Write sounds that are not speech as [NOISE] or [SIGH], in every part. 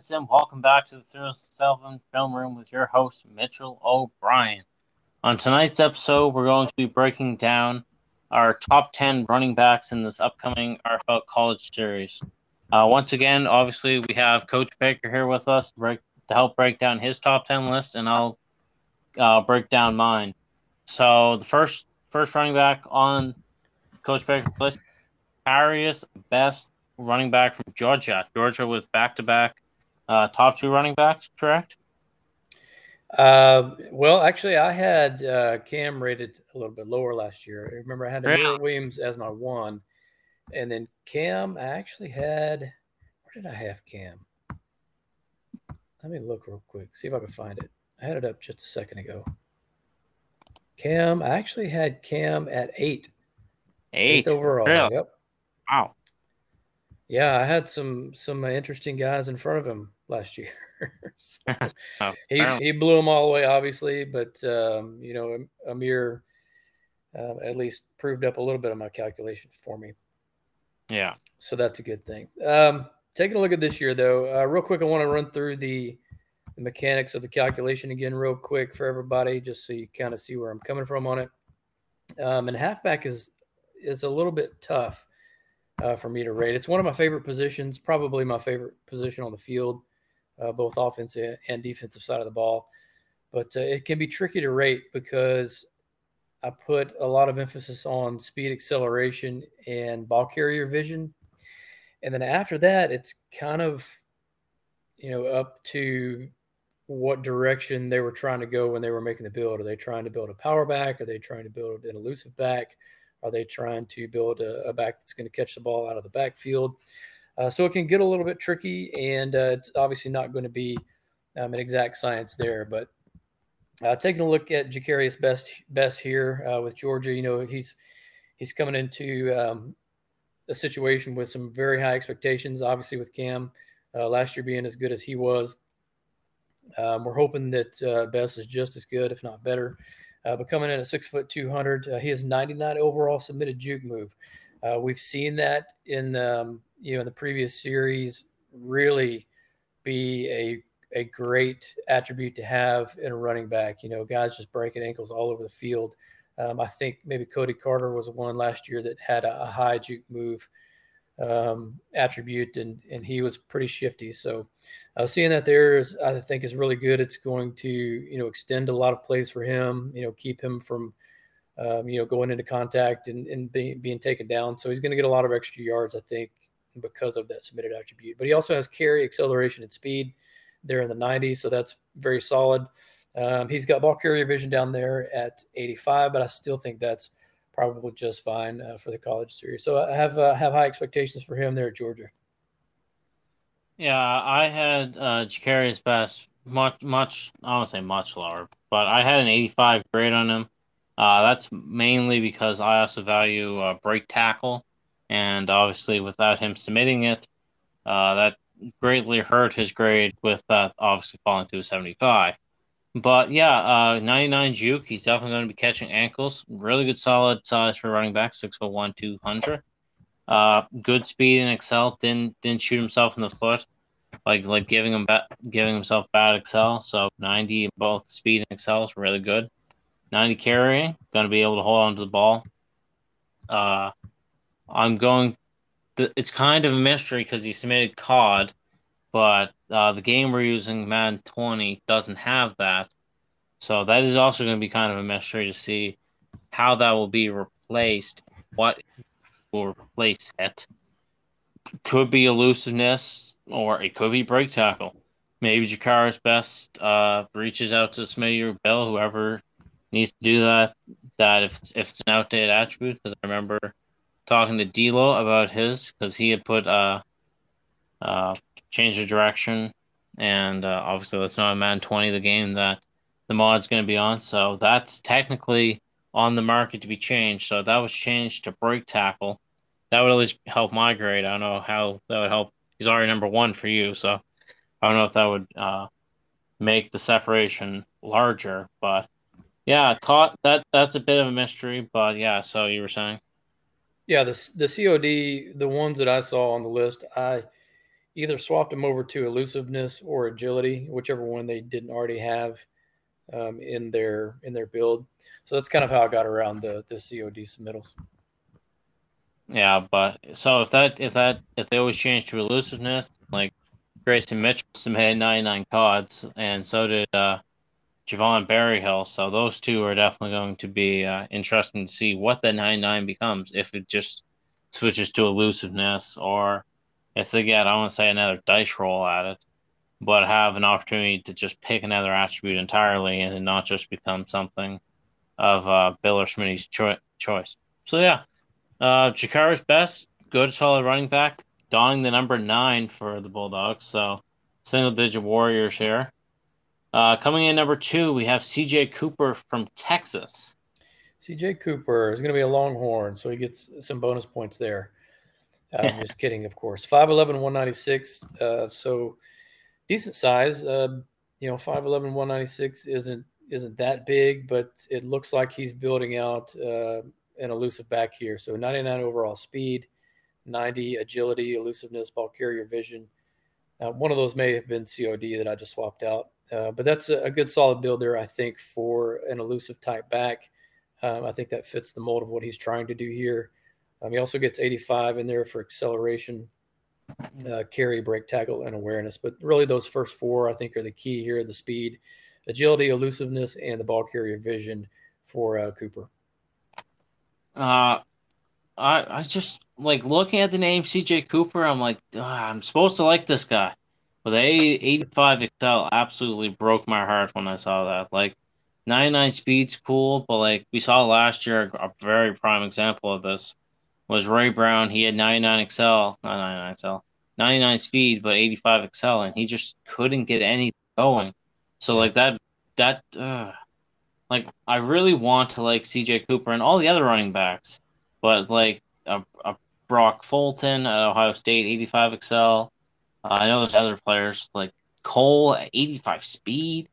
fans, and welcome back to the 07 Film Room with your host, Mitchell O'Brien. On tonight's episode, we're going to be breaking down our top 10 running backs in this upcoming RFL College Series. Uh, once again, obviously, we have Coach Baker here with us to, break, to help break down his top 10 list, and I'll uh, break down mine. So, the first first running back on Coach Baker's list, Jacarius Best running back from Georgia. Georgia was back to back top two running backs, correct? Uh, well, actually, I had uh, Cam rated a little bit lower last year. I remember I had Ameer Williams as my one, and then Cam. I actually had. Where did I have Cam? Let me look real quick, see if I can find it. I had it up just a second ago. Cam, I actually had Cam at eight. Eight, eight overall. Really? Yep. Wow. Yeah, I had some some interesting guys in front of him last [LAUGHS] year. so [LAUGHS] oh, he he blew them all away, obviously, but um, you know, Amir uh, at least proved up a little bit of my calculations for me. Yeah. So that's a good thing. Um, taking a look at this year, though, uh, real quick, I want to run through the, the mechanics of the calculation again, real quick for everybody, just so you kind of see where I'm coming from on it. Um, and halfback is is a little bit tough uh, for me to rate. It's one of my favorite positions, probably my favorite position on the field, uh, both offensive and defensive side of the ball. But uh, it can be tricky to rate because I put a lot of emphasis on speed, acceleration, and ball carrier vision. And then after that, it's kind of, you know, up to what direction they were trying to go when they were making the build. Are they trying to build a power back? Are they trying to build an elusive back? Are they trying to build a, a back that's going to catch the ball out of the backfield? Uh, so it can get a little bit tricky, and uh, it's obviously not going to be um, an exact science there. But uh, taking a look at Jacarius Best Best here uh, with Georgia, you know he's he's coming into um, a situation with some very high expectations. Obviously, with Cam uh, last year being as good as he was, um, we're hoping that uh, Best is just as good, if not better uh, but coming in at six foot 200. Uh, he has 99 overall submitted juke move. Uh, we've seen that in um, you know in the previous series really be a a great attribute to have in a running back. You know, guys just breaking ankles all over the field. Um, I think maybe Cody Carter was one last year that had a, a high juke move um, attribute, and and he was pretty shifty. So uh, seeing that there is, I think, is really good. It's going to you know extend a lot of plays for him. You know, keep him from um, you know going into contact and, and being, being taken down. So he's going to get a lot of extra yards, I think, because of that submitted attribute. But he also has carry, acceleration, and speed. There in the 90s, so that's very solid. Um, he's got ball carrier vision down there at 85, but I still think that's probably just fine uh, for the college series. So I have uh, have high expectations for him there at Georgia. Yeah, I had uh, Jacarius Best much much I won't say much lower, but I had an 85 grade on him. Uh, that's mainly because I also value uh, break tackle, and obviously without him submitting it, uh, that greatly hurt his grade with that obviously falling to a 75. But yeah, uh, 99 juke. He's definitely going to be catching ankles. Really good, solid size for running back, six foot one, two hundred. Uh, good speed and excel. Didn't didn't shoot himself in the foot, like like giving him ba- giving himself bad excel. So 90 both speed and excel is really good. 90 carrying, going to be able to hold on to the ball. Uh, I'm going. The, it's kind of a mystery because he submitted COD, but uh, the game we're using, Madden 20, doesn't have that. So that is also going to be kind of a mystery to see how that will be replaced. What will replace it? Could be elusiveness, or it could be break tackle. Maybe Jacarius Best uh, reaches out to Smitty or Bill, whoever needs to do that. That if it's, if it's an outdated attribute, because I remember talking to D'Lo about his, because he had put uh, uh, change the direction, and uh, obviously that's not a Madden 20, the game that the mod's going to be on. So that's technically on the market to be changed. So that was changed to break tackle. That would at least help my grade. I don't know how that would help. He's already number one for you, so I don't know if that would uh, make the separation larger. But yeah, caught that. That's a bit of a mystery. But yeah, so you were saying. Yeah, the the COD, the ones that I saw on the list, I either swapped him over to elusiveness or agility, whichever one they didn't already have um, in their in their build. So that's kind of how I got around the the COD submittals. Yeah, but so if that if that if they always change to elusiveness, like Grayson Mitchell submitted 99 cards, and so did uh, Javon Berryhill. So those two are definitely going to be uh, interesting to see what the 99 becomes if it just switches to elusiveness or if they get, I want to say, another dice roll at it, but have an opportunity to just pick another attribute entirely and not just become something of uh, Bill or Smitty's cho- choice. So yeah, uh, best, good solid running back, donning the number nine for the Bulldogs. So single digit Warriors here. Uh, coming in number two, we have CJ Cooper from Texas. CJ Cooper is going to be a Longhorn, so he gets some bonus points there. Uh, I'm just kidding, of course. 5'11, 196. Uh, so decent size. Uh, you know, 5'11, 196 isn't isn't that big, but it looks like he's building out uh, an elusive back here. So 99 overall speed, 90 agility, elusiveness, ball carrier vision. Uh, one of those may have been COD that I just swapped out. Uh, but that's a, a, good solid build there, I think, for an elusive type back. Um, I think that fits the mold of what he's trying to do here. Um, he also gets 85 in there for acceleration, uh, carry, break, tackle, and awareness. But really, those first four, I think, are the key here the speed, agility, elusiveness, and the ball carrier vision for uh, Cooper. Uh, I, I just like looking at the name CJ Cooper, I'm like, I'm supposed to like this guy. But the 85 Excel absolutely broke my heart when I saw that. Like, 99 speed's cool, but like we saw last year, a very prime example of this was Ray Brown. He had 99 Excel, not 99 Excel, 99 speed, but 85 Excel, and he just couldn't get anything going. So like that, that, uh, like I really want to like CJ Cooper and all the other running backs, but like a, a Brock Fulton at Ohio State, 85 Excel. Uh, I know there's other players like Cole at 85 speed,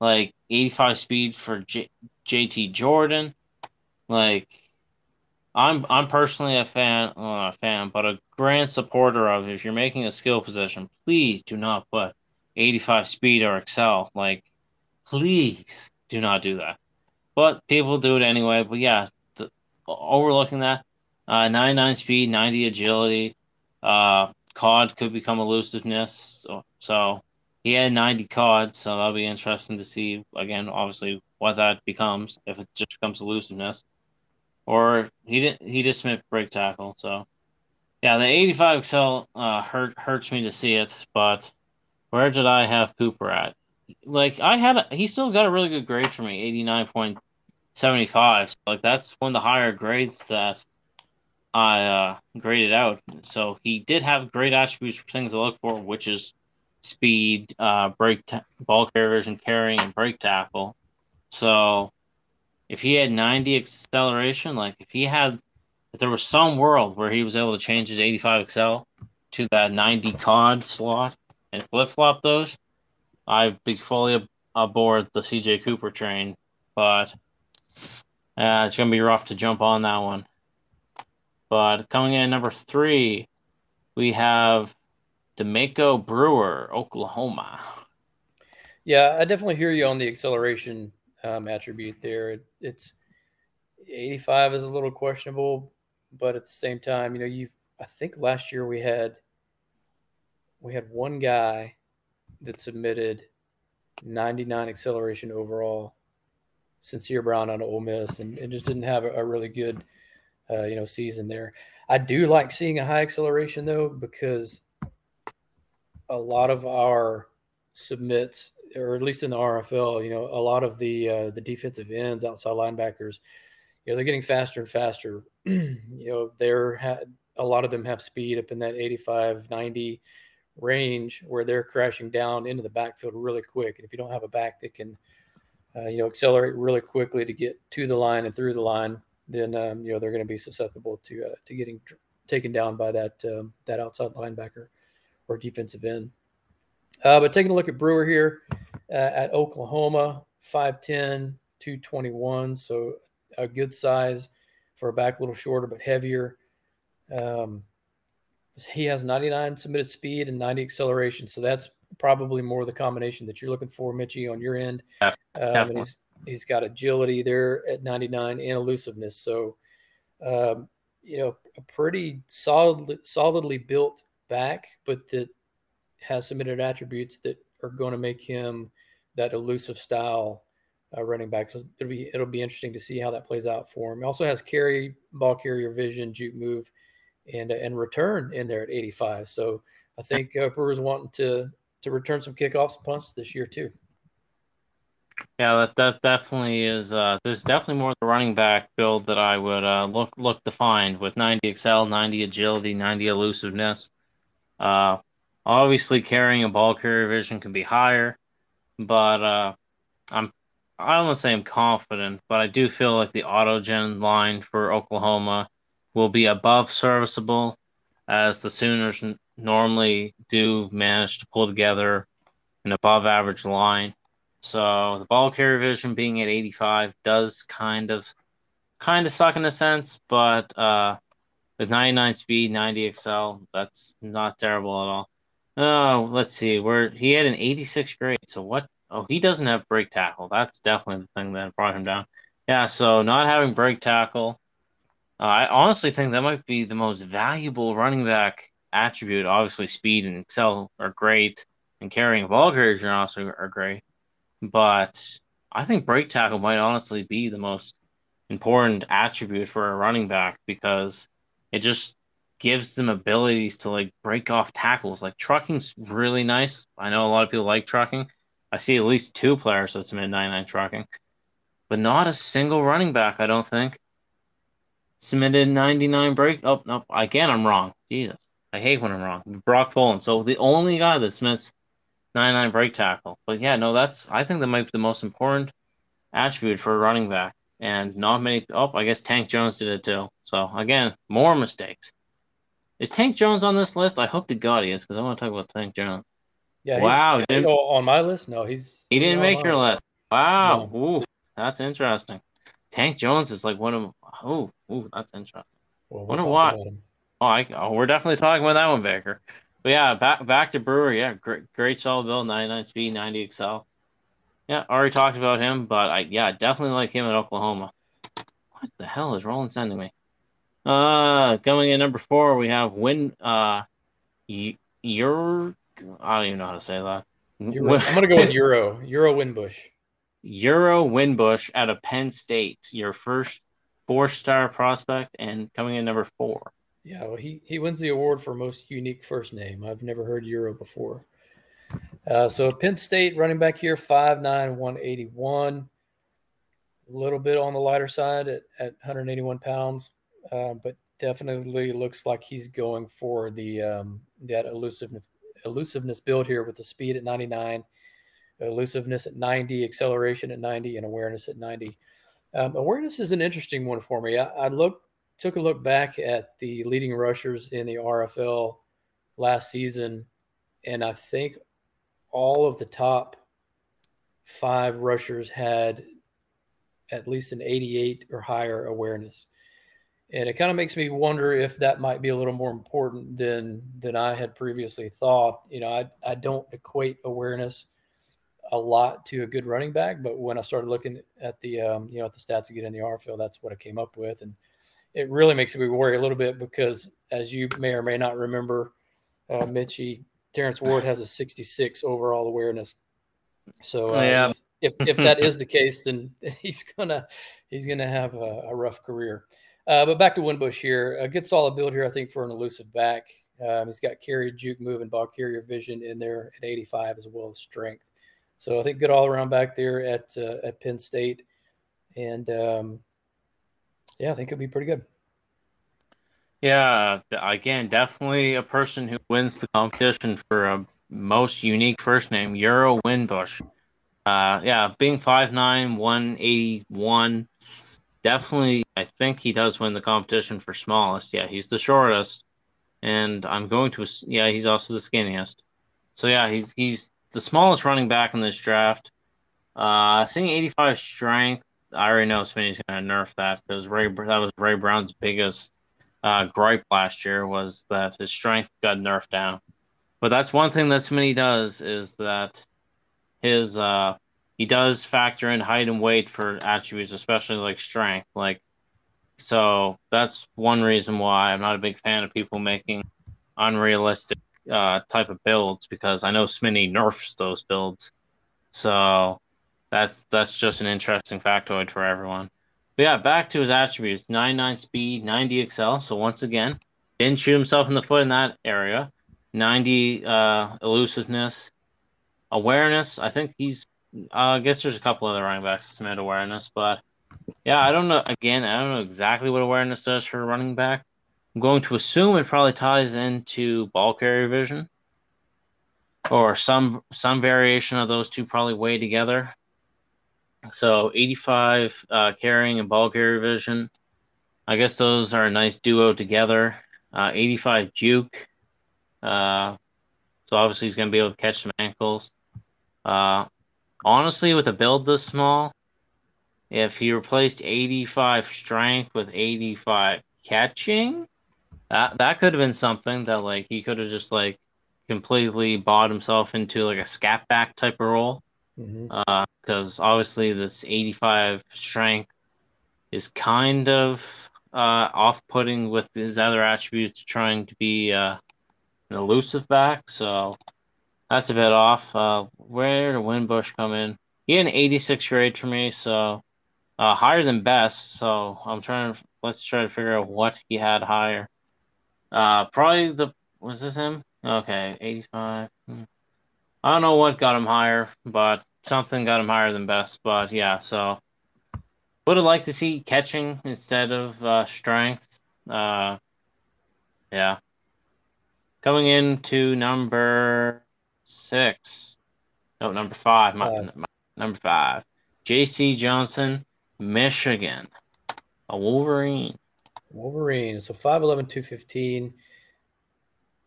like 85 speed for J- JT Jordan. Like I'm I'm personally a fan, well, not a fan, but a grand supporter of if you're making a skill position, please do not put 85 speed or excel. Like, please do not do that. But people do it anyway. But yeah, the, overlooking that, uh, 99 speed, 90 agility, uh, COD could become elusiveness. So, so he had 90 COD, so that'll be interesting to see again, obviously, what that becomes if it just becomes elusiveness or he didn't. He just submit break tackle. So yeah, the 85 Excel uh, hurt hurts me to see it. But where did I have Cooper at? Like I had, a, he still got a really good grade for me, 89.75. So, like that's one of the higher grades that I uh, graded out. So he did have great attributes for things to look for, which is speed, uh, break, ta- ball carrier vision, carrying, and break tackle. So if he had 90 acceleration, like if he had, if there was some world where he was able to change his 85 Excel to that 90 COD slot and flip flop those, I'd be fully aboard the CJ Cooper train. But uh, it's going to be rough to jump on that one. But coming in number three, we have D'Amico Brewer, Oklahoma. Yeah, I definitely hear you on the acceleration um, attribute there. It, it's 85 is a little questionable, but at the same time, you know, you I think last year we had we had one guy that submitted 99 acceleration overall, Sincere Brown on Ole Miss, and, and just didn't have a, a really good, uh, you know, season there. I do like seeing a high acceleration though because a lot of our submits or at least in the RFL, you know, a lot of the uh, the defensive ends, outside linebackers, you know, they're getting faster and faster. [CLEARS THROAT] you know, they're ha- a lot of them have speed up in that 85, 90 range where they're crashing down into the backfield really quick. And if you don't have a back that can, uh, you know, accelerate really quickly to get to the line and through the line, then um, you know they're going to be susceptible to uh, to getting taken down by that um, that outside linebacker or defensive end. Uh, but taking a look at Brewer here uh, at Oklahoma, 5'10, 221. So a good size for a back, a little shorter but heavier. Um, he has 99 submitted speed and 90 acceleration. So that's probably more the combination that you're looking for, Mitchy, on your end. Um, he's he's got agility there at 99 and elusiveness. So, um, you know, a pretty solid, solidly built back, but that has submitted attributes that are going to make him that elusive style uh, running back. So it'll be it'll be interesting to see how that plays out for him. He also has carry, ball carrier vision, juke move, and uh, and return in there at 85. So I think uh, Brewers wanting to to return some kickoffs and punts this year too. Yeah, that, that definitely is. Uh, there's definitely more the running back build that I would uh, look look to find with 90 excel, 90 agility, 90 elusiveness. Uh, obviously, carrying a ball carrier vision can be higher, but uh, I'm I don't want to say I'm confident, but I do feel like the autogen line for Oklahoma will be above serviceable, as the Sooners normally do manage to pull together an above average line. So the ball carrier vision being at 85 does kind of kind of suck in a sense, but uh, with 99 speed, 90 excel, that's not terrible at all. Oh, let's see. Where he had an 86 grade. So what? Oh, he doesn't have break tackle. That's definitely the thing that brought him down. Yeah, so not having break tackle, uh, I honestly think that might be the most valuable running back attribute. Obviously, speed and excel are great, and carrying ball carriers are also are great. But I think break tackle might honestly be the most important attribute for a running back because it just gives them abilities to like break off tackles. Like trucking's really nice. I know a lot of people like trucking. I see at least two players that's mid 99 trucking, but not a single running back, I don't think. Submitted 99 break. Oh, no, again, I'm wrong. Jesus. I hate when I'm wrong. Brock Folan. So the only guy that submits 99 break tackle. But yeah, no, that's I think that might be the most important attribute for a running back. And not many oh, I guess Tank Jones did it too. So again, more mistakes. Is Tank Jones on this list? I hope to God he is, because I want to talk about Tank Jones. Yeah. Wow. on my list? No, he's he didn't make your list. Wow. No. Ooh, that's interesting. Tank Jones is like one of oh, ooh, that's interesting. Well, why. Oh, I, oh, we're definitely talking about that one, Baker. But yeah, back back to Brewer. Yeah, great, great solid build, 99 speed, 90 excel. Yeah, already talked about him, but I yeah definitely like him at Oklahoma. What the hell is Roland sending me? Uh, coming in number four, we have Win. Uh, Euro. I don't even know how to say that. Euro. I'm gonna go with Euro. Euro Winbush. Euro Winbush out of Penn State, your first four-star prospect, and coming in number four. Yeah, well, he he wins the award for most unique first name. I've never heard Euro before. Uh, so Penn State running back here, 5'9", 181. A little bit on the lighter side at, at 181 pounds, uh, but definitely looks like he's going for the um, that elusiveness elusiveness build here with the speed at 99, elusiveness at 90, acceleration at 90, and awareness at 90. Um, awareness is an interesting one for me. I, I took a look back at the leading rushers in the RFL last season, and I think all of the top five rushers had at least an 88 or higher awareness. And it kind of makes me wonder if that might be a little more important than than I had previously thought. You know, I, I don't equate awareness a lot to a good running back, but when I started looking at the um, you know at the stats again in the RFL, that's what I came up with. And it really makes me worry a little bit because, as you may or may not remember, uh, Mitchy Terrence Ward has a 66 overall awareness. So uh, yeah. if if that [LAUGHS] is the case, then [LAUGHS] he's gonna he's gonna have a, a rough career. Uh, but back to Winbush here, a good solid build here, I think, for an elusive back. Um, he's got carry, juke, move, and ball carrier vision in there at 85 as well as strength. So I think good all around back there at uh, at Penn State, and um, yeah, I think it'll be pretty good. Yeah, again, definitely a person who wins the competition for a most unique first name, Euro Winbush. Uh, yeah, being 5'9", 181, definitely, I think he does win the competition for smallest. Yeah, he's the shortest, and I'm going to, yeah, he's also the skinniest. So yeah, he's he's the smallest running back in this draft. Uh, seeing 85 strength, I already know Smitty's going to nerf that because Ray that was Ray Brown's biggest uh, gripe last year was that his strength got nerfed down. But that's one thing that Smitty does is that his uh, he does factor in height and weight for attributes, especially like strength. Like so that's one reason why I'm not a big fan of people making unrealistic uh, type of builds because I know Smitty nerfs those builds. So that's that's just an interesting factoid for everyone. But yeah, back to his attributes: 99 speed, 90 excel. So once again, didn't shoot himself in the foot in that area. 90 uh, elusiveness, awareness. I think he's. Uh, I guess there's a couple other running backs that submit awareness, but yeah, I don't know. Again, I don't know exactly what awareness does for a running back. I'm going to assume it probably ties into ball carrier vision, or some some variation of those two probably weigh together. So 85 uh, carrying and ball carrier vision. I guess those are a nice duo together. Uh, 85 juke. Uh, so obviously he's going to be able to catch some ankles. Uh, honestly, with a build this small, if he replaced 85 strength with 85 catching, that that could have been something that like he could have just like completely bought himself into like a scat back type of role. Because mm-hmm. uh, obviously this 85 strength is kind of uh, off-putting with his other attributes, trying to be uh, an elusive back. So that's a bit off. Uh, where did Winbush come in? He had an 86 grade for me, so uh, higher than best. So I'm trying to let's try to figure out what he had higher. Uh, probably the was this him? Okay, 85. Hmm. I don't know what got him higher, but something got him higher than best. But yeah, so would have liked to see catching instead of uh, strength. Uh, yeah. Coming into number six. No, number five. My, my, number five. J.C. Johnson, Michigan. A Wolverine. Wolverine. So 5'11, 215.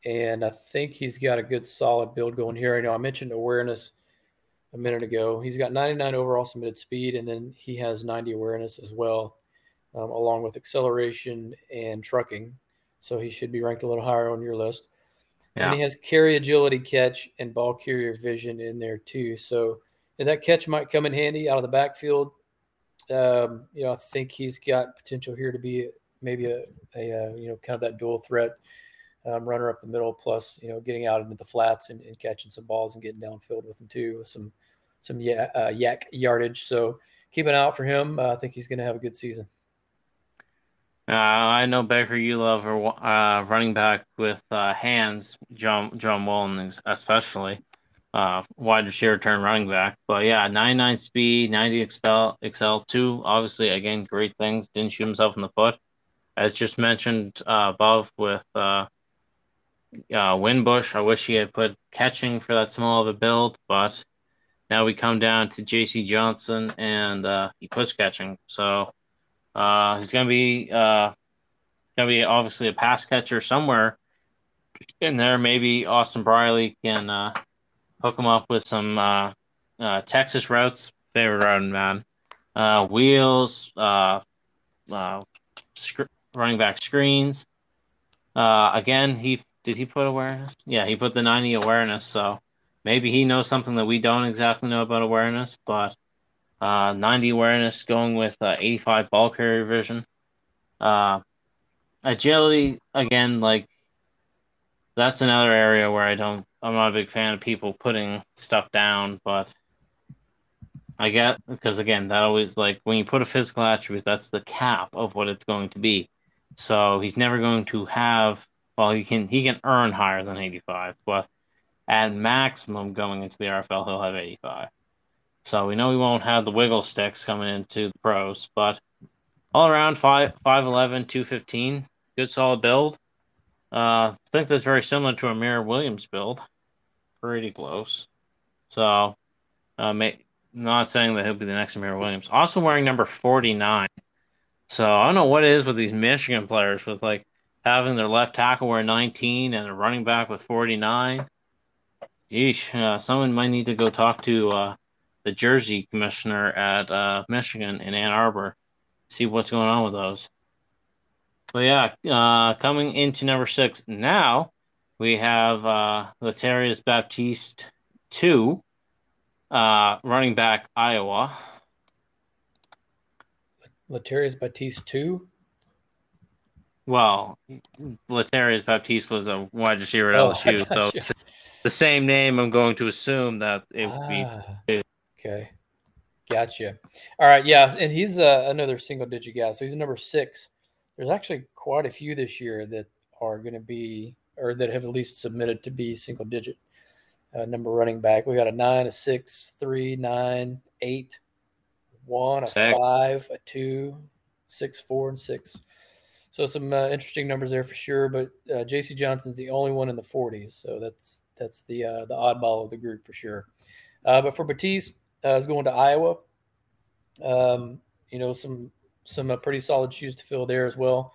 And I think he's got a good solid build going here. I know I mentioned awareness a minute ago. He's got 99 overall submitted speed, and then he has 90 awareness as well, um, along with acceleration and trucking. So he should be ranked a little higher on your list. Yeah. And he has carry agility, catch, and ball carrier vision in there too. So and that catch might come in handy out of the backfield. Um, you know, I think he's got potential here to be maybe a, a, a uh, you know kind of that dual threat um, runner up the middle, plus you know getting out into the flats and, and catching some balls and getting downfield with him too, with some some y- uh, YAC yardage. So keep an eye out for him. Uh, I think he's going to have a good season. Uh, I know Baker, you love a uh, running back with uh, hands, John John Wallen especially, uh, wide receiver turn running back. But yeah, 99 speed, 90 excel, excel two. Obviously, again, great things. Didn't shoot himself in the foot, as just mentioned uh, above with uh, uh, Winbush. I wish he had put catching for that small of a build, but now we come down to J.C. Johnson and he puts catching. So uh, he's gonna be uh, gonna be obviously a pass catcher somewhere in there. Maybe Austin Briley can uh, hook him up with some uh, uh, Texas routes. Favorite route, man. Uh, wheels, uh, uh, sc- running back screens. Uh, again, he did he put awareness? Yeah, he put the 90 awareness. So maybe he knows something that we don't exactly know about awareness, but uh, 90 awareness going with uh, 85 ball carrier vision. Uh, agility, again, like that's another area where I don't, I'm not a big fan of people putting stuff down, but I get because again, that always like when you put a physical attribute, that's the cap of what it's going to be. So he's never going to have well, he can he can earn higher than 85, but at maximum going into the RFL, he'll have 85. So we know we won't have the wiggle sticks coming into the pros, but all around 5 5'11, 215, good solid build. Uh, I think that's very similar to a Mirror Williams build. Pretty close. So, uh, may, not saying that he'll be the next Amir Williams. Also wearing number 49. So I don't know what it is with these Michigan players with like having their left tackle wear 19 and their running back with 49. Yeesh, uh, someone might need to go talk to uh, the jersey commissioner at uh, Michigan in Ann Arbor, see what's going on with those. but yeah, uh, coming into number six now, we have uh, Latarius Baptiste two, uh, running back Iowa. Latarius Baptiste two. Well, Latarius Baptiste was a wide receiver at Oh, LSU, so the same name. I'm going to assume that it would be. Okay, gotcha. All right, yeah, and he's uh, another single digit guy, so he's number six. There's actually quite a few this year that are going to be, or that have at least submitted to be single digit uh, number running back. We got a nine, a six, three, nine, eight, one, a five, a two, six, four, and six. So some uh, interesting numbers there for sure. But uh, J.C. Johnson's the only one in the 40s, so that's that's the uh, the oddball of the group for sure. Uh, but for Baptiste, uh, is going to Iowa. Um, you know some some uh, pretty solid shoes to fill there as well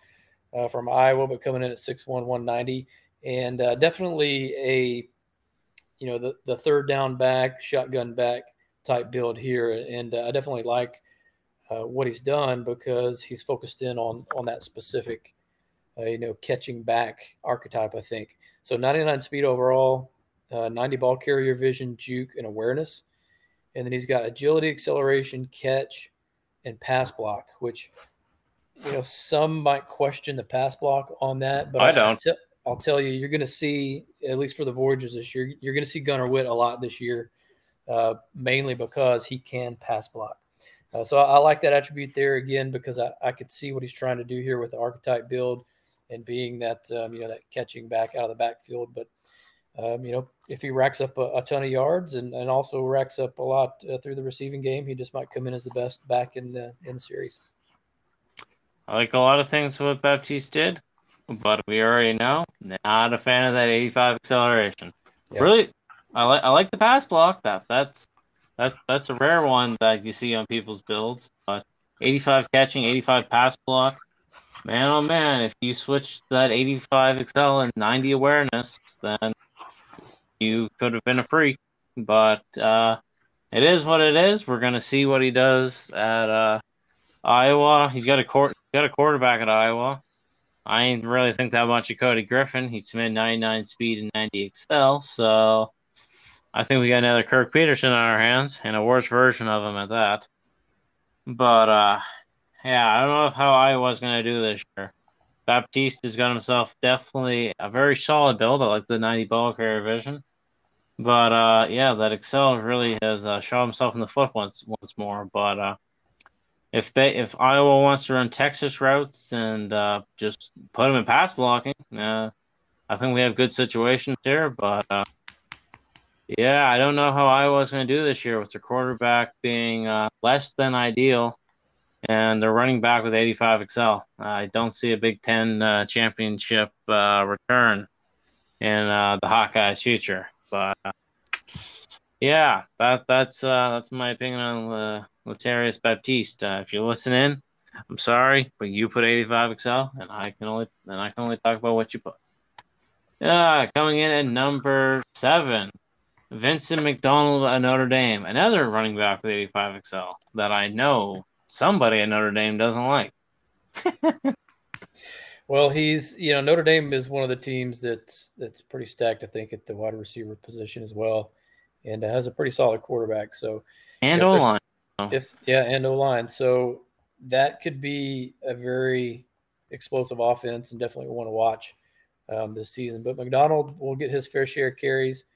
uh, from Iowa, but coming in at 6'1", 190. and uh, definitely a you know the the third down back, shotgun back type build here, and uh, I definitely like uh, what he's done because he's focused in on on that specific, you know, catching back archetype. I think so. 99 speed overall, uh, 90 ball carrier vision, juke, and awareness, and then he's got agility, acceleration, catch, and pass block. Which you know some might question the pass block on that, but I don't. te- I'll tell you, you're going to see at least for the Voyagers this year, you're going to see Gunnar Witt a lot this year, uh, mainly because he can pass block. Uh, so I, I like that attribute there again because I, I could see what he's trying to do here with the archetype build and being that um, you know that catching back out of the backfield. But um, you know if he racks up a, a ton of yards and, and also racks up a lot uh, through the receiving game, he just might come in as the best back in the in the series. I like a lot of things what Baptiste did, but we already know not a fan of that 85 acceleration. Yeah. Really, I like I like the pass block. That that's that that's a rare one that you see on people's builds. But 85 catching, 85 pass block. Man, oh man, if you switch that 85 excel and 90 awareness, then you could have been a freak. But uh, it is what it is. We're gonna see what he does at uh, Iowa. He's got a court, got a quarterback at Iowa. I ain't really think that much of Cody Griffin. He's submitted 99 speed and 90 excel, so I think we got another Kirk Peterson on our hands and a worse version of him at that. But uh, yeah, I don't know how Iowa's going to do this year. Baptiste has got himself definitely a very solid build. I like the 90 ball carrier vision. But uh, yeah, that Excel really has uh, shot himself in the foot once once more. But uh, if they if Iowa wants to run Texas routes and uh, just put them in pass blocking, uh, I think we have good situations here. But uh, yeah, I don't know how Iowa's going to do this year with their quarterback being uh, less than ideal and they're running back with 85 Excel. I don't see a Big Ten uh, championship uh, return in uh, the Hawkeyes' future. But uh, yeah, that that's uh, that's my opinion on uh, Latarius Baptiste. Uh, if you're listening, I'm sorry, but you put 85 XL, and I can only and I can only talk about what you put. Yeah, coming in at number seven, Vincent McDonald at Notre Dame, another running back with 85 XL that I know somebody at Notre Dame doesn't like. [LAUGHS] Well, he's you know Notre Dame is one of the teams that's that's pretty stacked. I think at the wide receiver position as well, and has a pretty solid quarterback. So And O line. if yeah, and O line, so that could be a very explosive offense, and definitely want to watch um, this season. But McDonald will get his fair share of carries,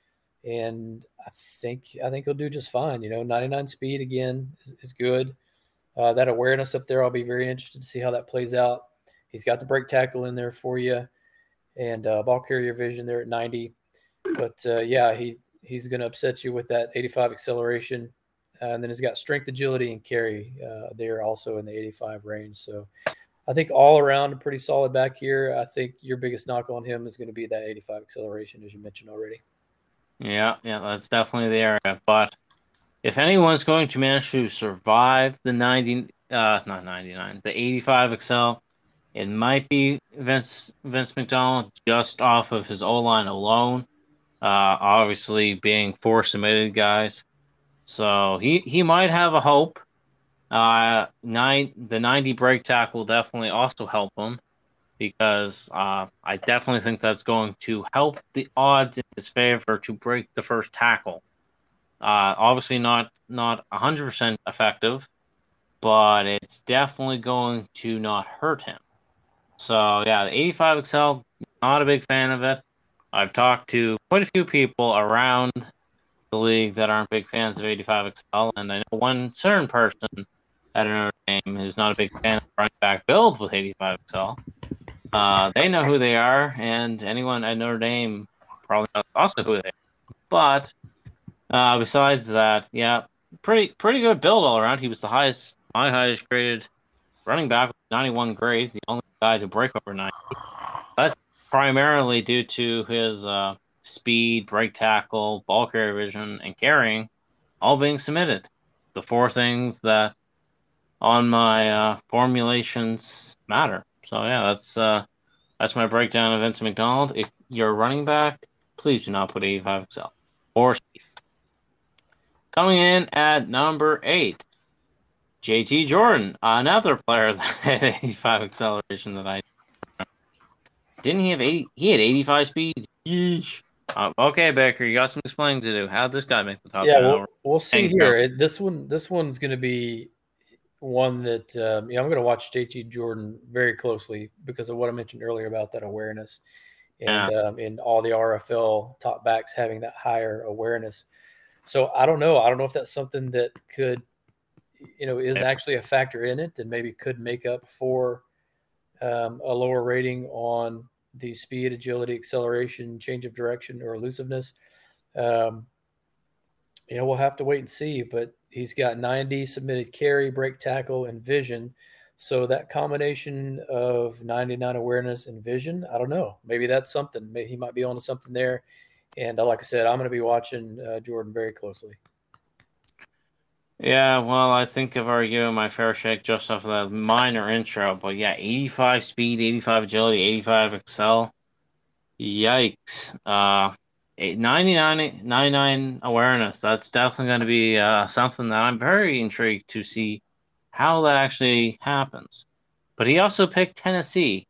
and I think I think he'll do just fine. You know, 99 speed again is, is good. Uh, that awareness up there, I'll be very interested to see how that plays out. He's got the break tackle in there for you, and uh, ball carrier vision there at 90. But uh, yeah, he he's going to upset you with that 85 acceleration, uh, and then he's got strength, agility, and carry uh, there also in the 85 range. So I think all around a pretty solid back here. I think your biggest knock on him is going to be that 85 acceleration, as you mentioned already. Yeah, yeah, that's definitely the area. But if anyone's going to manage to survive the 90, uh, not 99, the 85 Excel, it might be Vince Vince McDonald just off of his O line alone. Uh, obviously being four submitted guys, so he he might have a hope. Uh, nine the 90 break tackle definitely also help him. because uh, I definitely think that's going to help the odds in his favor to break the first tackle. Uh, obviously, not not 100% effective, but it's definitely going to not hurt him. So yeah, the 85 XL, not a big fan of it. I've talked to quite a few people around the league that aren't big fans of 85 XL, and I know one certain person at Notre Dame is not a big fan of running back build with 85 XL. Uh, they know who they are, and anyone at Notre Dame probably knows also who they are. But uh, besides that, yeah, pretty pretty good build all around. He was the highest, my highest graded running back, 91 grade, the only guy to break over 90. That's primarily due to his uh, speed, break tackle, ball carrier vision, and carrying all being submitted. The four things that on my uh, formulations matter. So yeah, that's uh, that's my breakdown of Vincent McDonald. If you're running back, please do not put 85 XL or. Coming in at number eight, JT Jordan, another player [LAUGHS] that had 85 acceleration that I didn't he have 80 he had 85 speed. Yeesh. Uh, okay, Baker, you got some explaining to do. How'd this guy make the top? Yeah, we'll, we'll see here. This one, this one's going to be one that um, yeah, I'm going to watch JT Jordan very closely because of what I mentioned earlier about that awareness and yeah. um, and all the RFL top backs having that higher awareness. So I don't know. I don't know if that's something that could, you know, is actually a factor in it and maybe could make up for um, a lower rating on the speed, agility, acceleration, change of direction, or elusiveness. Um, you know, we'll have to wait and see. But he's got 90 submitted carry, break tackle, and vision. So that combination of 99 awareness and vision, I don't know. Maybe that's something. Maybe he might be onto something there. And uh, like I said, I'm going to be watching uh, Jordan very closely. Yeah, well, I think I've already given my fair shake just off of that minor intro, but yeah, 85 speed, 85 agility, 85 excel. Yikes. Uh, 99, 99 awareness. That's definitely going to be uh, something that I'm very intrigued to see how that actually happens. But he also picked Tennessee,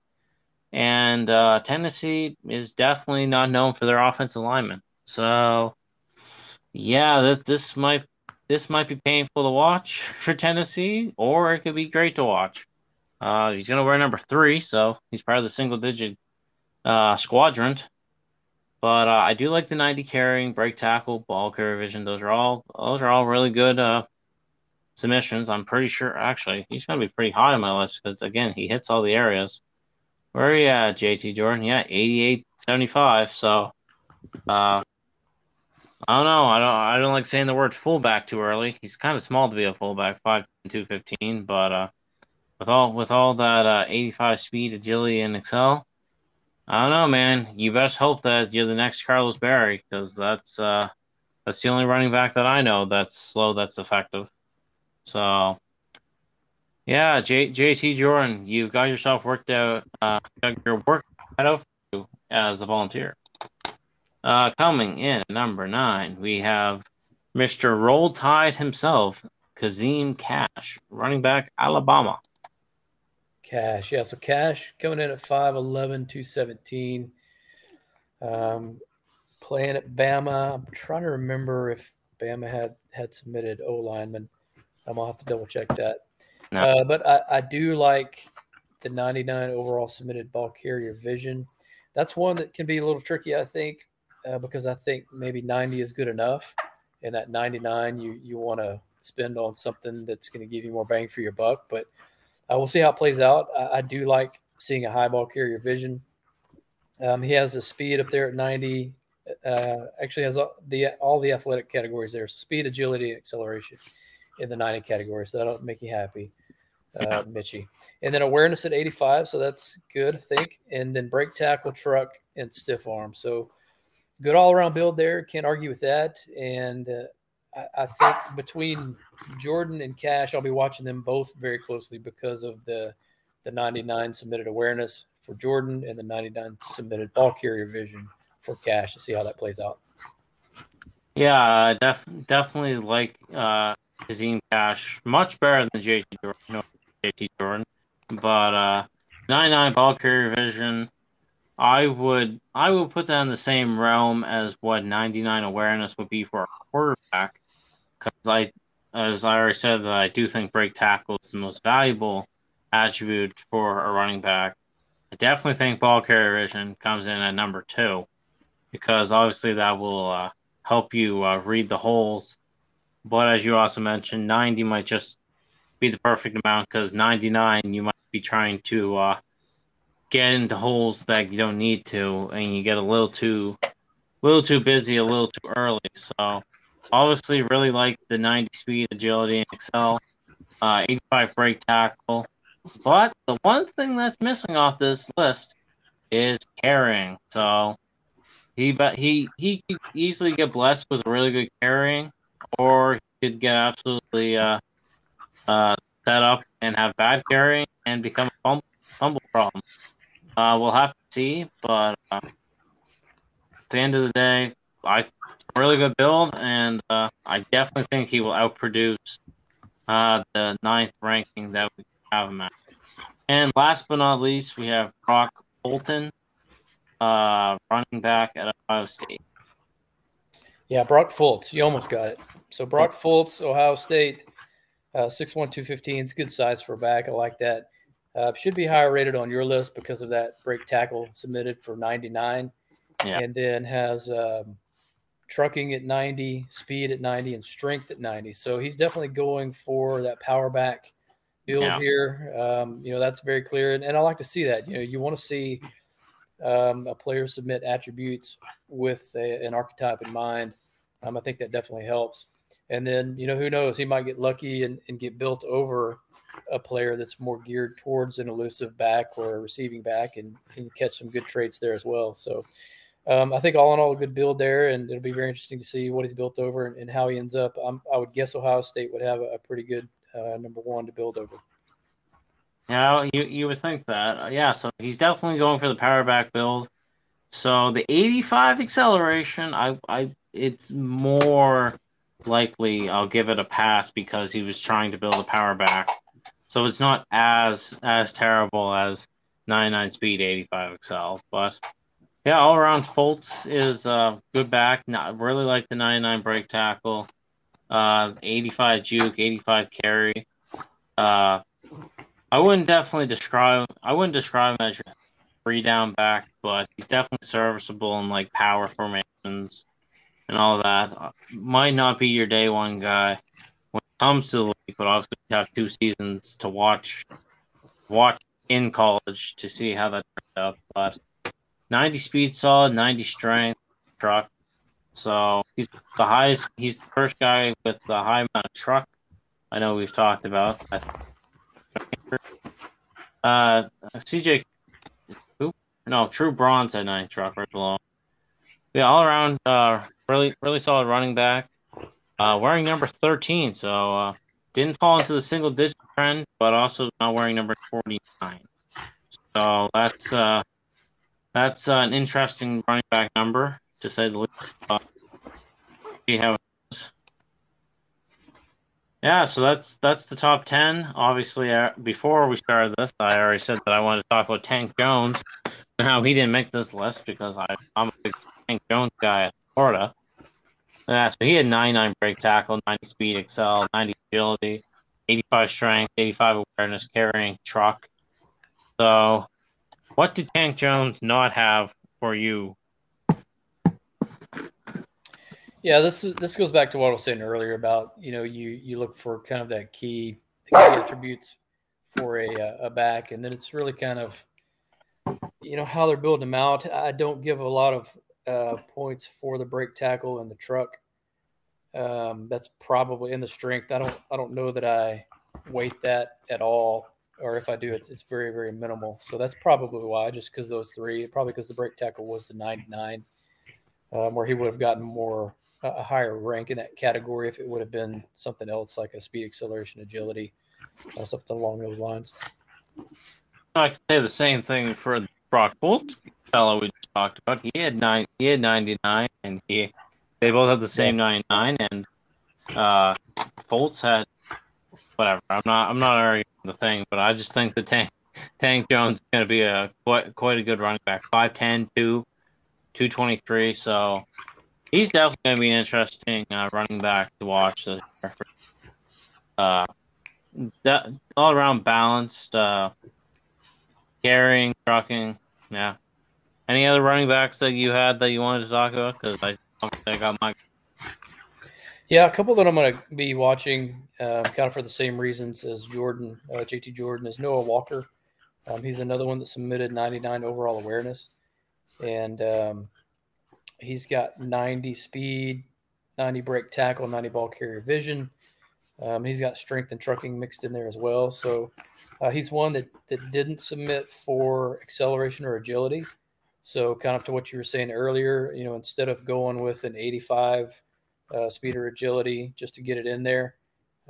and uh, Tennessee is definitely not known for their offensive linemen. So, yeah, this this might this might be painful to watch [LAUGHS] for Tennessee, or it could be great to watch. Uh, he's going to wear number three, so he's part of the single digit uh, squadron. But uh, I do like the 90 carrying, break tackle, ball carrier vision. Those are all those are all really good uh, submissions. I'm pretty sure actually he's going to be pretty high on my list because again he hits all the areas. Where are you at, JT Jordan? Yeah, 88, 75. So uh, I don't know. I don't. I don't like saying the word fullback too early. He's kind of small to be a fullback, five two fifteen. But uh, with all with all that uh, eighty five speed, agility, and excel, I don't know, man. You best hope that you're the next Carlos Barry because that's uh, that's the only running back that I know that's slow, that's effective. So, yeah, J- JT Jordan, you've got yourself worked out. Uh, got your work out of you as a volunteer. Uh, coming in at number nine, we have Mr. Roll Tide himself, Kazim Cash, running back, Alabama. Cash, yeah. So Cash coming in at 5'11, 217. Um, playing at Bama. I'm trying to remember if Bama had had submitted O lineman. I'm gonna have to double check that. No. Uh, but I, I do like the 99 overall submitted ball carrier vision. That's one that can be a little tricky, I think uh, because I think maybe 90 is good enough, and that 99 you you want to spend on something that's going to give you more bang for your buck. But uh, we'll see how it plays out. I, I do like seeing a high ball carrier vision. Um, he has a speed up there at 90. Uh, actually has all the all the athletic categories there: speed, agility, and acceleration in the 90 category. So that'll make you happy, uh, Mitchy. And then awareness at 85, so that's good, I think. And then break tackle, truck, and stiff arm. So good all around build there. Can't argue with that. And uh, I, I, think between Jordan and Cash, I'll be watching them both very closely because of the the 99 submitted awareness for Jordan and the 99 submitted ball carrier vision for Cash to see how that plays out. Yeah, def- definitely like uh, Kazim Cash much better than JT Jordan. JT Jordan, but uh, 99 ball carrier vision. I would I would put that in the same realm as what 99 awareness would be for a quarterback, because I, as I already said, that I do think break tackle is the most valuable attribute for a running back. I definitely think ball carrier vision comes in at number two, because obviously that will uh, help you uh, read the holes. But as you also mentioned, 90 might just be the perfect amount because 99 you might be trying to uh, get into holes that you don't need to, and you get a little too, little too busy, a little too early. So, obviously, really like the 90 speed, agility, and excel, uh, 85 break tackle. But the one thing that's missing off this list is carrying. So he but he he could easily get blessed with really good carrying, or he could get absolutely uh, uh, set up and have bad carrying and become a fumble, fumble problem. Uh, we'll have to see, but uh, at the end of the day, I really good build, and uh, I definitely think he will outproduce uh, the ninth ranking that we have him at. And last but not least, we have Brock Fulton, uh, running back at Ohio State. Yeah, Brock Fultz. You almost got it. So Brock Fultz, Ohio State, uh, 6'1", 215. It's good size for a back. I like that. Uh, should be higher rated on your list because of that break tackle submitted for 99. Yeah. And then has um, trucking at 90, speed at 90, and strength at 90. So he's definitely going for that power back build yeah. here. Um, you know, that's very clear. And, and I like to see that. You know, you want to see um, a player submit attributes with a, an archetype in mind. Um, I think that definitely helps. And then, you know, who knows? He might get lucky and, and get built over a player that's more geared towards an elusive back or a receiving back and, and catch some good traits there as well. So um, I think all in all, a good build there. And it'll be very interesting to see what he's built over and, and how he ends up. I would guess Ohio State would have a, a pretty good uh, number one to build over. Yeah, you, you would think that. Uh, yeah, so he's definitely going for the power back build. So the 85 acceleration, I, I, it's more likely I'll give it a pass because he was trying to build a power back. So it's not as as terrible as 99 speed 85 excel, but yeah, all around Fultz is uh good back. Not really like the 99 break tackle. Uh 85 juke, 85 carry. Uh I wouldn't definitely describe I wouldn't describe him as your three down back, but he's definitely serviceable in like power formations and all that. Uh, might not be your day one guy when it comes to the league, but obviously have two seasons to watch watch in college to see how that turns out. But 90 speed solid, 90 strength truck. So he's the highest. He's the first guy with the high amount of truck. I know we've talked about. Uh, CJ, who? No, True Bronze at nine truck right below. Yeah, all around, uh, really, really solid running back. Uh, wearing number 13, so uh, didn't fall into the single digit trend, but also not wearing number 49. So that's uh, that's an interesting running back number to say the least. Uh, see yeah, so that's that's the top ten. Obviously, uh, before we started this, I already said that I wanted to talk about Tank Jones. Now he didn't make this list because I, I'm a big Tank Jones guy at Florida. Yeah, so he had 99 break tackle, 90 speed, excel, 90 agility, 85 strength, 85 awareness, carrying truck. So, what did Tank Jones not have for you? Yeah, this is this goes back to what I was saying earlier about you know you you look for kind of that key, key attributes for a a back, and then it's really kind of you know how they're building them out. I don't give a lot of uh, points for the break tackle and the truck. Um, that's probably in the strength. I don't I don't know that I weight that at all, or if I do, it's it's very very minimal. So that's probably why, just because those three, probably because the break tackle was the 99, um, where he would have gotten more a higher rank in that category if it would have been something else like a speed acceleration agility, uh, something along those lines. I can say the same thing for Brock Fultz fellow talked about. He had nine. He had ninety nine, and he they both had the same ninety nine, and uh, Fultz had whatever. I'm not. I'm not arguing the thing, but I just think the tank Tank Jones is going to be a quite quite a good running back. 5'10", 2, 223. So he's definitely going to be an interesting uh, running back to watch this year. Uh, that all around balanced, uh, carrying, trucking. Yeah. Any other running backs that you had that you wanted to talk about? Because I, I got my. Yeah, a couple that I'm going to be watching, uh, kind of for the same reasons as Jordan, uh, JT Jordan, is Noah Walker. Um, he's another one that submitted 99 overall awareness, and um, he's got 90 speed, 90 break tackle, 90 ball carrier vision. Um, he's got strength and trucking mixed in there as well. So uh, he's one that, that didn't submit for acceleration or agility. So kind of to what you were saying earlier, you know, instead of going with an 85 uh, speed or agility just to get it in there,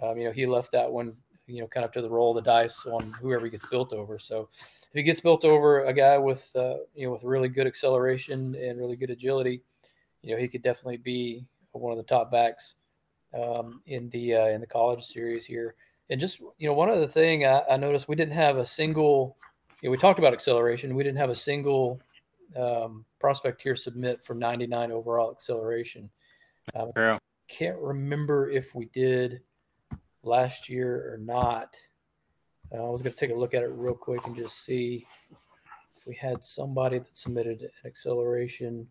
um, you know, he left that one, you know, kind of to the roll of the dice on whoever gets built over. So if he gets built over a guy with, uh, you know, with really good acceleration and really good agility, you know, he could definitely be one of the top backs um, in the uh, in the college series here. And just you know, one other thing I, I noticed we didn't have a single. You know, we talked about acceleration. We didn't have a single um, prospect here submit for 99 overall acceleration. Um. Can't remember if we did last year or not. Uh, I was going to take a look at it real quick and just see if we had somebody that submitted an acceleration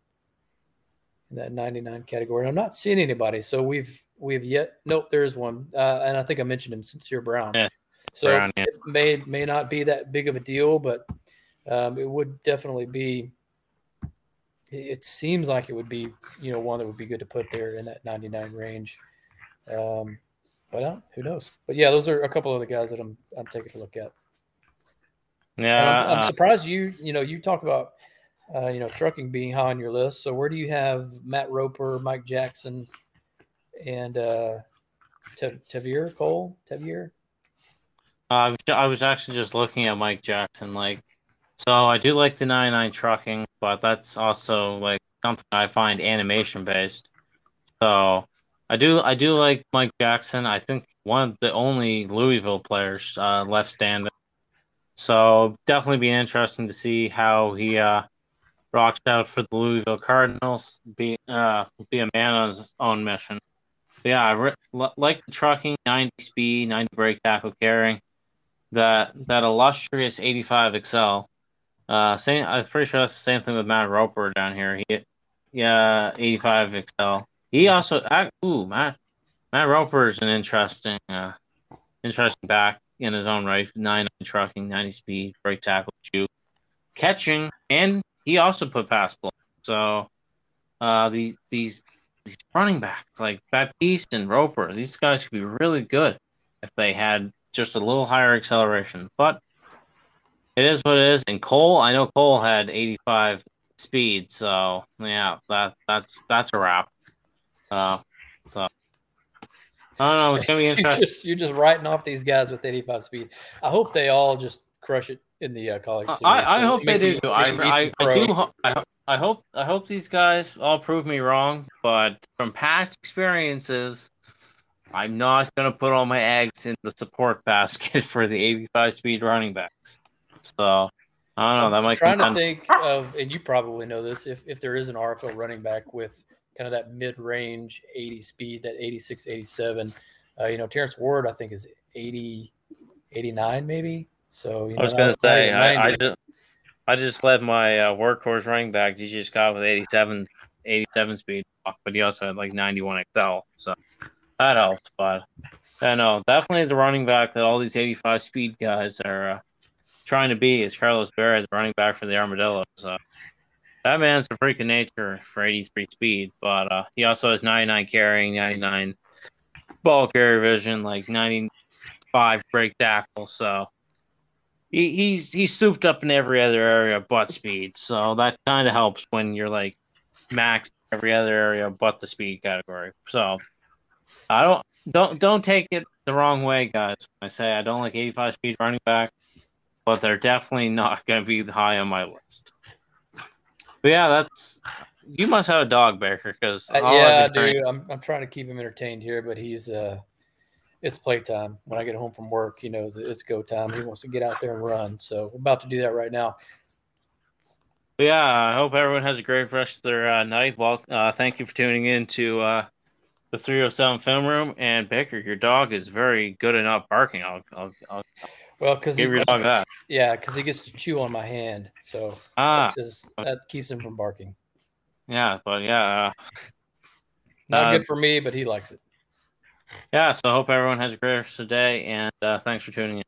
in that 99 category. I'm not seeing anybody. So we've we've yet nope, there is one. Uh, and I think I mentioned him, Sincere Brown. Yeah, so Brown, yeah. it may may not be that big of a deal, but um, it would definitely be. It seems like it would be, you know, one that would be good to put there in that 99 range. Um, but uh, who knows? But yeah, those are a couple of the guys that I'm I'm taking a look at. Yeah, I'm, I'm uh, surprised you you know you talk about uh, you know, trucking being high on your list. So where do you have Matt Roper, Mike Jackson, and uh, Tavierre Cole? Tavierre? Uh, I was actually just looking at Mike Jackson. Like, so I do like the 99 trucking, but that's also like something I find animation based. So I do I do like Mike Jackson. I think one of the only Louisville players uh, left standing. So definitely be interesting to see how he uh, rocks out for the Louisville Cardinals, be uh be a man on his own mission. But yeah, I re- like the trucking, 90 speed, 90 break tackle carrying, that that illustrious 85 XL. Uh, same. I'm pretty sure that's the same thing with Matt Roper down here. He, yeah, 85 XL. He also, ooh, Matt Matt Roper is an interesting, uh, interesting back in his own right. 99 trucking, 90 speed, break tackle, shoot, catching, and he also put pass block. So uh, these these these running backs like Baptiste and Roper, these guys could be really good if they had just a little higher acceleration. But it is what it is. And Cole, I know Cole had 85 speed, so yeah, that that's that's a wrap. Uh, so I don't know. It's gonna be [LAUGHS] interesting. you're, just, you're just writing off these guys with 85 speed. I hope they all just crush it in the uh, college. Series. I, I hope they do. I, I, I, do. I, I hope I hope these guys all prove me wrong. But from past experiences, I'm not gonna put all my eggs in the support [LAUGHS] basket for the 85 speed running backs. So I don't know. That might. I'm trying to think of, and you probably know this. If if there is an RFL running back with kind of that mid range 80 speed, that 86, 87. Uh, you know, Terrence Ward, I think, is 80, 89 maybe. So you know, I was going to say, I, I, just I just led my uh, workhorse running back DJ Scott with 87, 87 speed, but he also had like 91 XL, so that helped. But I know definitely the running back that all these 85 speed guys are uh, trying to be is Carlos Berry, the running back for the Armadillos. So that man's a freak of nature for 83 speed, but uh, he also has 99 carrying, 99 ball carrier vision, like 95 break tackle. So he, he's he's souped up in every other area but speed. So that kind of helps when you're like max every other area but the speed category. So I don't don't don't take it the wrong way, guys. I say I don't like 85 speed running back, but they're definitely not going to be high on my list. But yeah, that's you must have a dog, Baker, because uh, yeah, dude. I'm I'm trying to keep him entertained here, but he's uh it's playtime. When I get home from work, he knows it's go time. He wants to get out there and run. So we're about to do that right now. Yeah, I hope everyone has a great rest of their uh, night. Well, uh, thank you for tuning in to uh, the 307 Film Room. And Baker, your dog is very good at not barking. I'll, I'll, I'll well, because give your dog that. Yeah, because he gets to chew on my hand, so ah, his, that keeps him from barking. Yeah, but yeah, uh, not good for me, but he likes it. Yeah, so I hope everyone has a great rest of the day, and uh, thanks for tuning in.